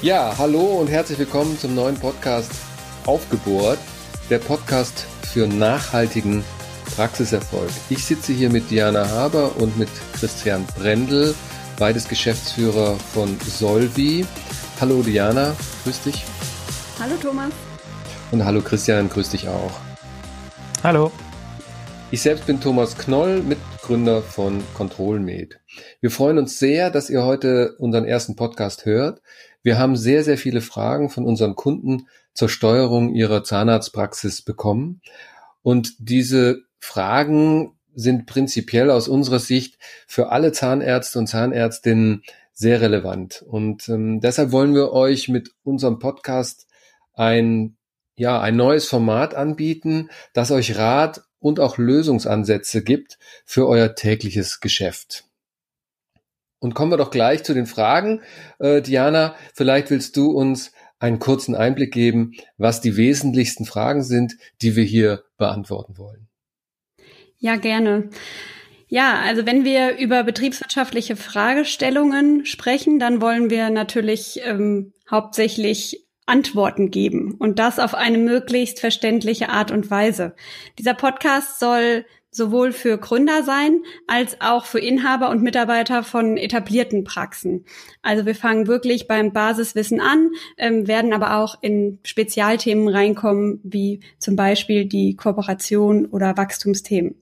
Ja, hallo und herzlich willkommen zum neuen Podcast Aufgebohrt, der Podcast für nachhaltigen Praxiserfolg. Ich sitze hier mit Diana Haber und mit Christian Brendel, beides Geschäftsführer von Solvi. Hallo Diana, grüß dich. Hallo Thomas. Und hallo Christian, grüß dich auch. Hallo. Ich selbst bin Thomas Knoll, Mitgründer von ControlMed. Wir freuen uns sehr, dass ihr heute unseren ersten Podcast hört. Wir haben sehr, sehr viele Fragen von unseren Kunden zur Steuerung ihrer Zahnarztpraxis bekommen. Und diese Fragen sind prinzipiell aus unserer Sicht für alle Zahnärzte und Zahnärztinnen sehr relevant. Und ähm, deshalb wollen wir euch mit unserem Podcast ein, ja, ein neues Format anbieten, das euch Rat und auch Lösungsansätze gibt für euer tägliches Geschäft. Und kommen wir doch gleich zu den Fragen. Äh, Diana, vielleicht willst du uns einen kurzen Einblick geben, was die wesentlichsten Fragen sind, die wir hier beantworten wollen. Ja, gerne. Ja, also wenn wir über betriebswirtschaftliche Fragestellungen sprechen, dann wollen wir natürlich ähm, hauptsächlich Antworten geben und das auf eine möglichst verständliche Art und Weise. Dieser Podcast soll sowohl für Gründer sein als auch für Inhaber und Mitarbeiter von etablierten Praxen. Also wir fangen wirklich beim Basiswissen an, ähm, werden aber auch in Spezialthemen reinkommen, wie zum Beispiel die Kooperation oder Wachstumsthemen.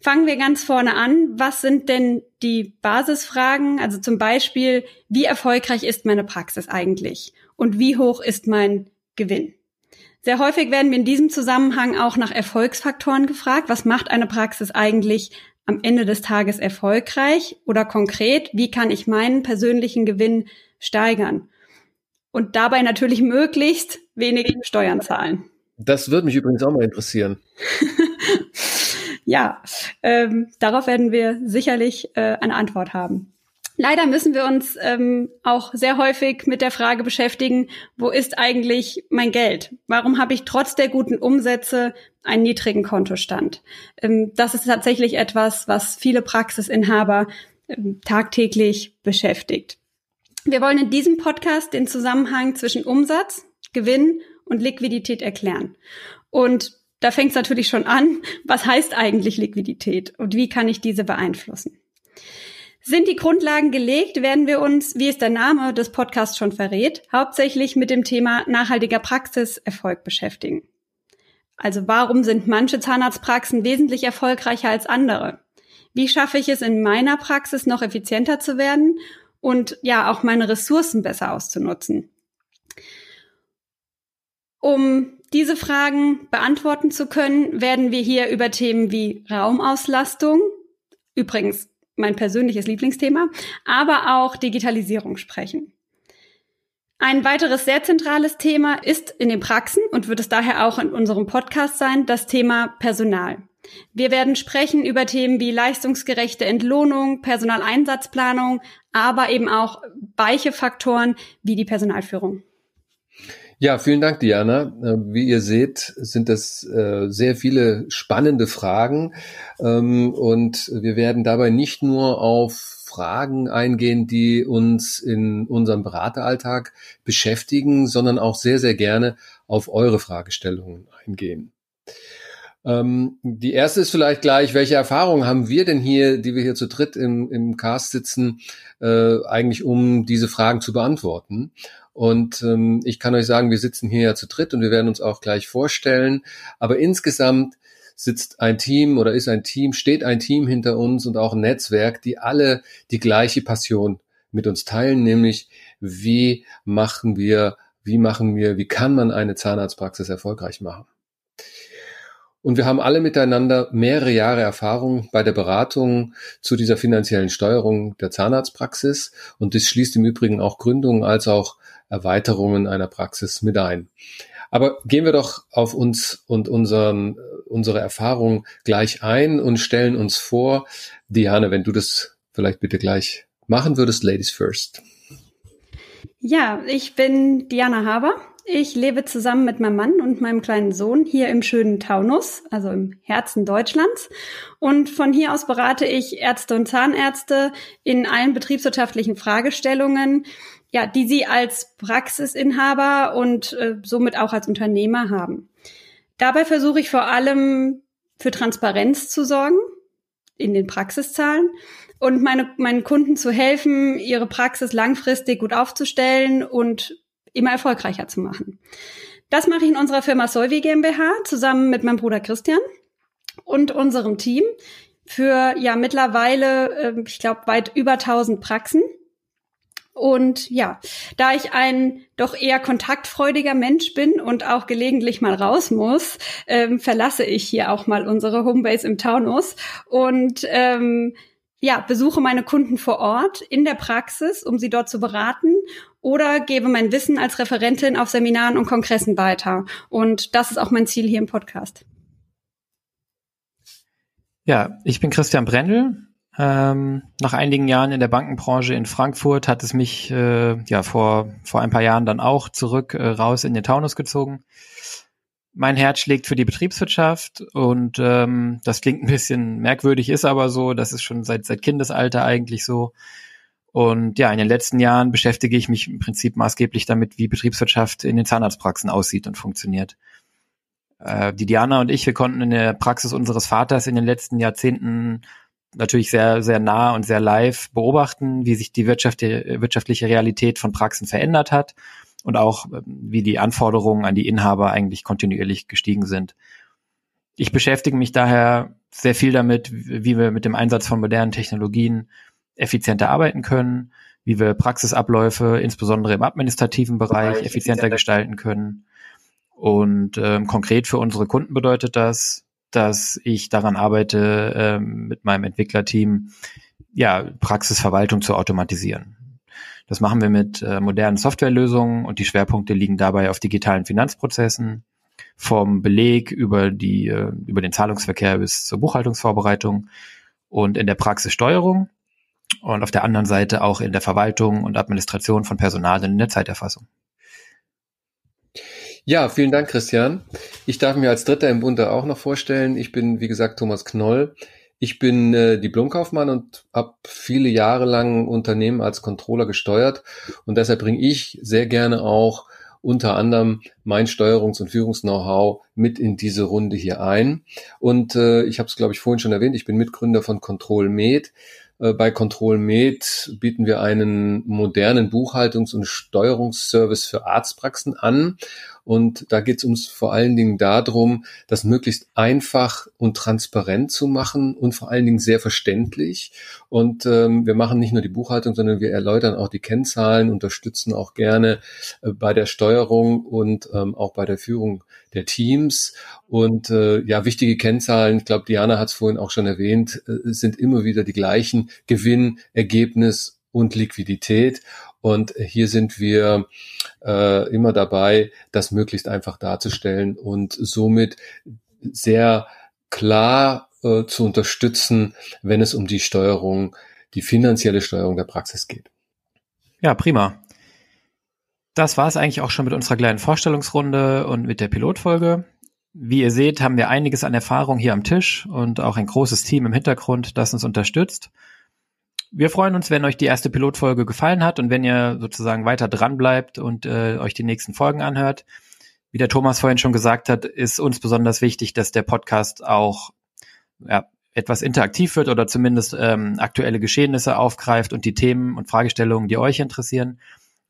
Fangen wir ganz vorne an. Was sind denn die Basisfragen? Also zum Beispiel, wie erfolgreich ist meine Praxis eigentlich? Und wie hoch ist mein Gewinn? Sehr häufig werden wir in diesem Zusammenhang auch nach Erfolgsfaktoren gefragt. Was macht eine Praxis eigentlich am Ende des Tages erfolgreich? Oder konkret, wie kann ich meinen persönlichen Gewinn steigern? Und dabei natürlich möglichst wenig Steuern zahlen. Das würde mich übrigens auch mal interessieren. ja, ähm, darauf werden wir sicherlich äh, eine Antwort haben. Leider müssen wir uns ähm, auch sehr häufig mit der Frage beschäftigen, wo ist eigentlich mein Geld? Warum habe ich trotz der guten Umsätze einen niedrigen Kontostand? Ähm, das ist tatsächlich etwas, was viele Praxisinhaber ähm, tagtäglich beschäftigt. Wir wollen in diesem Podcast den Zusammenhang zwischen Umsatz, Gewinn und Liquidität erklären. Und da fängt es natürlich schon an, was heißt eigentlich Liquidität und wie kann ich diese beeinflussen? Sind die Grundlagen gelegt, werden wir uns, wie es der Name des Podcasts schon verrät, hauptsächlich mit dem Thema nachhaltiger Praxiserfolg beschäftigen. Also warum sind manche Zahnarztpraxen wesentlich erfolgreicher als andere? Wie schaffe ich es in meiner Praxis noch effizienter zu werden und ja auch meine Ressourcen besser auszunutzen? Um diese Fragen beantworten zu können, werden wir hier über Themen wie Raumauslastung, übrigens mein persönliches Lieblingsthema, aber auch Digitalisierung sprechen. Ein weiteres sehr zentrales Thema ist in den Praxen und wird es daher auch in unserem Podcast sein, das Thema Personal. Wir werden sprechen über Themen wie leistungsgerechte Entlohnung, Personaleinsatzplanung, aber eben auch weiche Faktoren wie die Personalführung. Ja, vielen Dank, Diana. Äh, wie ihr seht, sind das äh, sehr viele spannende Fragen. Ähm, und wir werden dabei nicht nur auf Fragen eingehen, die uns in unserem Berateralltag beschäftigen, sondern auch sehr, sehr gerne auf eure Fragestellungen eingehen. Ähm, die erste ist vielleicht gleich, welche Erfahrungen haben wir denn hier, die wir hier zu dritt im, im Cast sitzen, äh, eigentlich um diese Fragen zu beantworten? Und ähm, ich kann euch sagen, wir sitzen hier ja zu dritt und wir werden uns auch gleich vorstellen. Aber insgesamt sitzt ein Team oder ist ein Team, steht ein Team hinter uns und auch ein Netzwerk, die alle die gleiche Passion mit uns teilen, nämlich wie machen wir, wie machen wir, wie kann man eine Zahnarztpraxis erfolgreich machen? Und wir haben alle miteinander mehrere Jahre Erfahrung bei der Beratung zu dieser finanziellen Steuerung der Zahnarztpraxis. Und das schließt im Übrigen auch Gründungen als auch Erweiterungen einer Praxis mit ein. Aber gehen wir doch auf uns und unseren, unsere Erfahrung gleich ein und stellen uns vor, Diane, wenn du das vielleicht bitte gleich machen würdest, Ladies First. Ja, ich bin Diana Haber. Ich lebe zusammen mit meinem Mann und meinem kleinen Sohn hier im schönen Taunus, also im Herzen Deutschlands. Und von hier aus berate ich Ärzte und Zahnärzte in allen betriebswirtschaftlichen Fragestellungen, ja, die sie als Praxisinhaber und äh, somit auch als Unternehmer haben. Dabei versuche ich vor allem für Transparenz zu sorgen in den Praxiszahlen und meine, meinen Kunden zu helfen, ihre Praxis langfristig gut aufzustellen und immer erfolgreicher zu machen. Das mache ich in unserer Firma Solvi GmbH zusammen mit meinem Bruder Christian und unserem Team für ja mittlerweile, äh, ich glaube, weit über 1000 Praxen. Und ja, da ich ein doch eher kontaktfreudiger Mensch bin und auch gelegentlich mal raus muss, ähm, verlasse ich hier auch mal unsere Homebase im Taunus und ähm, ja, besuche meine Kunden vor Ort in der Praxis, um sie dort zu beraten oder gebe mein Wissen als Referentin auf Seminaren und Kongressen weiter. Und das ist auch mein Ziel hier im Podcast. Ja, ich bin Christian Brendel. Ähm, nach einigen Jahren in der Bankenbranche in Frankfurt hat es mich äh, ja vor vor ein paar Jahren dann auch zurück äh, raus in den Taunus gezogen mein Herz schlägt für die Betriebswirtschaft und ähm, das klingt ein bisschen merkwürdig, ist aber so. Das ist schon seit, seit Kindesalter eigentlich so. Und ja, in den letzten Jahren beschäftige ich mich im Prinzip maßgeblich damit, wie Betriebswirtschaft in den Zahnarztpraxen aussieht und funktioniert. Äh, die Diana und ich, wir konnten in der Praxis unseres Vaters in den letzten Jahrzehnten natürlich sehr, sehr nah und sehr live beobachten, wie sich die Wirtschaft, die wirtschaftliche Realität von Praxen verändert hat und auch ähm, wie die Anforderungen an die Inhaber eigentlich kontinuierlich gestiegen sind. Ich beschäftige mich daher sehr viel damit, wie wir mit dem Einsatz von modernen Technologien effizienter arbeiten können, wie wir Praxisabläufe, insbesondere im administrativen Bereich, Bereich effizienter gestalten können. Und ähm, konkret für unsere Kunden bedeutet das, dass ich daran arbeite, ähm, mit meinem Entwicklerteam ja, Praxisverwaltung zu automatisieren. Das machen wir mit äh, modernen Softwarelösungen und die Schwerpunkte liegen dabei auf digitalen Finanzprozessen, vom Beleg über die äh, über den Zahlungsverkehr bis zur Buchhaltungsvorbereitung und in der Praxissteuerung und auf der anderen Seite auch in der Verwaltung und Administration von Personal in der Zeiterfassung. Ja, vielen Dank, Christian. Ich darf mir als Dritter im Bunde auch noch vorstellen. Ich bin, wie gesagt, Thomas Knoll. Ich bin äh, Diplomkaufmann und habe viele Jahre lang Unternehmen als Controller gesteuert und deshalb bringe ich sehr gerne auch unter anderem mein Steuerungs- und Führungs-Know-how mit in diese Runde hier ein. Und äh, ich habe es, glaube ich, vorhin schon erwähnt, ich bin Mitgründer von Control Med. Äh, bei Control Med bieten wir einen modernen Buchhaltungs- und Steuerungsservice für Arztpraxen an und da geht es uns vor allen Dingen darum, das möglichst einfach und transparent zu machen und vor allen Dingen sehr verständlich. Und ähm, wir machen nicht nur die Buchhaltung, sondern wir erläutern auch die Kennzahlen, unterstützen auch gerne äh, bei der Steuerung und ähm, auch bei der Führung der Teams. Und äh, ja, wichtige Kennzahlen, ich glaube, Diana hat es vorhin auch schon erwähnt, äh, sind immer wieder die gleichen Gewinn, Ergebnis und Liquidität. Und hier sind wir äh, immer dabei, das möglichst einfach darzustellen und somit sehr klar äh, zu unterstützen, wenn es um die Steuerung, die finanzielle Steuerung der Praxis geht. Ja, prima. Das war es eigentlich auch schon mit unserer kleinen Vorstellungsrunde und mit der Pilotfolge. Wie ihr seht, haben wir einiges an Erfahrung hier am Tisch und auch ein großes Team im Hintergrund, das uns unterstützt wir freuen uns, wenn euch die erste Pilotfolge gefallen hat und wenn ihr sozusagen weiter dran bleibt und äh, euch die nächsten Folgen anhört. Wie der Thomas vorhin schon gesagt hat, ist uns besonders wichtig, dass der Podcast auch ja, etwas interaktiv wird oder zumindest ähm, aktuelle Geschehnisse aufgreift und die Themen und Fragestellungen, die euch interessieren.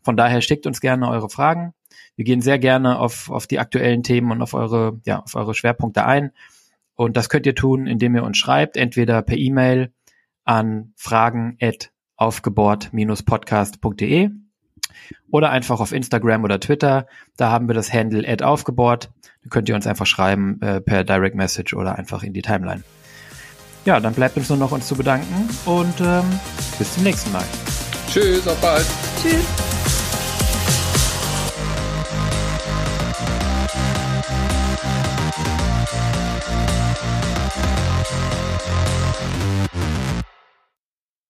Von daher schickt uns gerne eure Fragen. Wir gehen sehr gerne auf, auf die aktuellen Themen und auf eure, ja, auf eure Schwerpunkte ein. Und das könnt ihr tun, indem ihr uns schreibt, entweder per E-Mail an fragen at aufgebohrt-podcast.de oder einfach auf Instagram oder Twitter. Da haben wir das Handle at aufgebohrt. Da könnt ihr uns einfach schreiben äh, per Direct Message oder einfach in die Timeline. Ja, dann bleibt uns nur noch uns zu bedanken und ähm, bis zum nächsten Mal. Tschüss, auf bald. Tschüss.